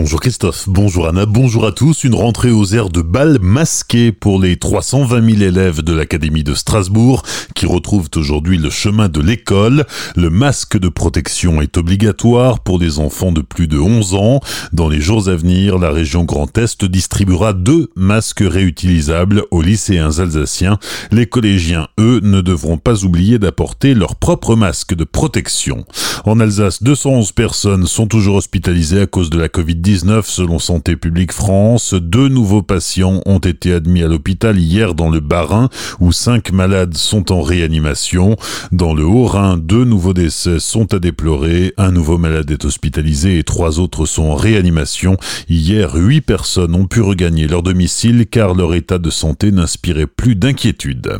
Bonjour Christophe, bonjour Anna, bonjour à tous. Une rentrée aux airs de bal masquée pour les 320 000 élèves de l'Académie de Strasbourg qui retrouvent aujourd'hui le chemin de l'école. Le masque de protection est obligatoire pour les enfants de plus de 11 ans. Dans les jours à venir, la région Grand Est distribuera deux masques réutilisables aux lycéens alsaciens. Les collégiens, eux, ne devront pas oublier d'apporter leur propre masque de protection. En Alsace, 211 personnes sont toujours hospitalisées à cause de la Covid-19 Selon Santé publique France. Deux nouveaux patients ont été admis à l'hôpital hier dans le Bas-Rhin où cinq malades sont en réanimation. Dans le Haut-Rhin, deux nouveaux décès sont à déplorer. Un nouveau malade est hospitalisé et trois autres sont en réanimation. Hier, huit personnes ont pu regagner leur domicile car leur état de santé n'inspirait plus d'inquiétude.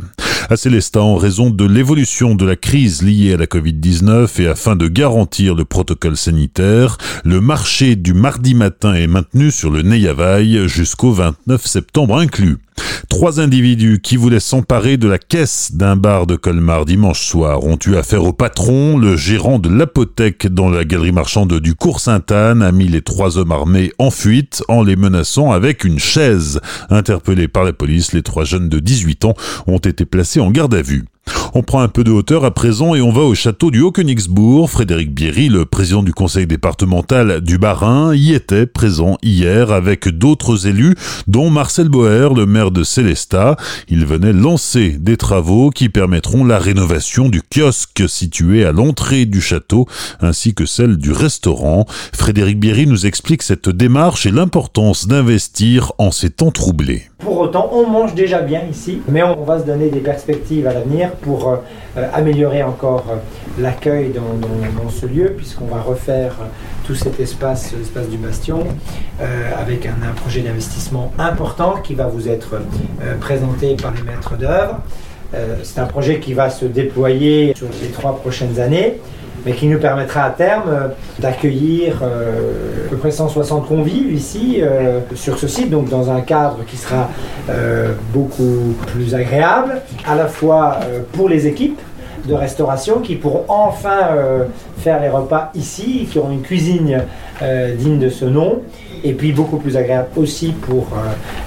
À Célestat, en raison de l'évolution de la crise liée à la Covid-19 et afin de garantir le protocole sanitaire, le marché du mardi matin est maintenu sur le Neyavaille jusqu'au 29 septembre inclus. Trois individus qui voulaient s'emparer de la caisse d'un bar de Colmar dimanche soir ont eu affaire au patron. Le gérant de l'apothèque dans la galerie marchande du Cours Sainte-Anne a mis les trois hommes armés en fuite en les menaçant avec une chaise. Interpellés par la police, les trois jeunes de 18 ans ont été placés en garde à vue. On prend un peu de hauteur à présent et on va au château du Haut-Königsbourg. Frédéric Bierry, le président du conseil départemental du Bas-Rhin, y était présent hier avec d'autres élus, dont Marcel Boer, le maire de Célestat. Il venait lancer des travaux qui permettront la rénovation du kiosque situé à l'entrée du château, ainsi que celle du restaurant. Frédéric Bierry nous explique cette démarche et l'importance d'investir en ces temps troublés. Pour autant, on mange déjà bien ici, mais on va se donner des perspectives à l'avenir pour euh, euh, améliorer encore euh, l'accueil dans, ce lieu, puisqu'on va refaire tout cet espace, l'espace du Bastion, avec un, projet d'investissement important qui va vous être présenté par les maîtres d'œuvre. C'est un projet qui va se déployer sur les trois prochaines années mais qui nous permettra à terme euh, d'accueillir euh, près 160 convives ici euh, sur ce site, donc dans un cadre qui sera beaucoup plus agréable, à la fois pour les équipes de restauration qui pourront enfin faire les repas ici, qui auront une cuisine digne de ce nom, et puis beaucoup plus agréable aussi pour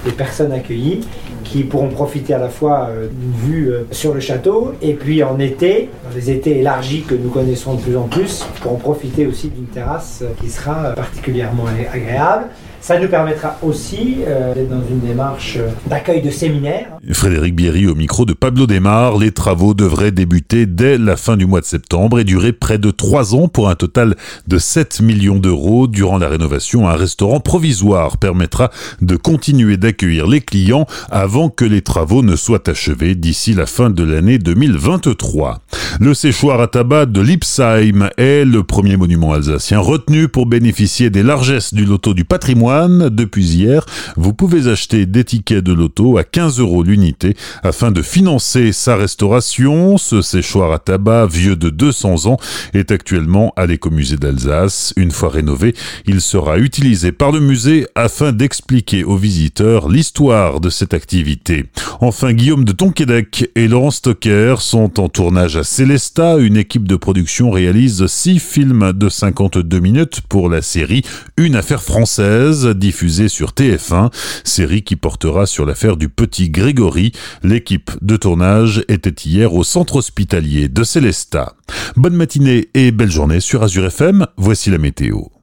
les personnes accueillies qui pourront profiter à la fois euh, d'une vue euh, sur le château et puis en été, dans les étés élargis que nous connaissons de plus en plus, pourront profiter aussi d'une terrasse euh, qui sera particulièrement agréable. Ça nous permettra aussi euh, d'être dans une démarche euh, d'accueil de séminaires. Frédéric Bierry au micro de Pablo Desmar. Les travaux devraient débuter dès la fin du mois de septembre et durer près de trois ans pour un total de 7 millions d'euros. Durant la rénovation, un restaurant provisoire permettra de continuer d'accueillir les clients avant que les travaux ne soient achevés d'ici la fin de l'année 2023. Le séchoir à tabac de Lipsheim est le premier monument alsacien retenu pour bénéficier des largesses du loto du patrimoine depuis hier, vous pouvez acheter des tickets de loto à 15 euros l'unité afin de financer sa restauration. Ce séchoir à tabac vieux de 200 ans est actuellement à l'écomusée d'Alsace. Une fois rénové, il sera utilisé par le musée afin d'expliquer aux visiteurs l'histoire de cette activité. Enfin, Guillaume de Tonquédec et Laurence Stocker sont en tournage à Célesta. Une équipe de production réalise six films de 52 minutes pour la série Une affaire française diffusée sur TF1, série qui portera sur l'affaire du petit Grégory. L'équipe de tournage était hier au centre hospitalier de Célestat. Bonne matinée et belle journée sur Azure FM, voici la météo.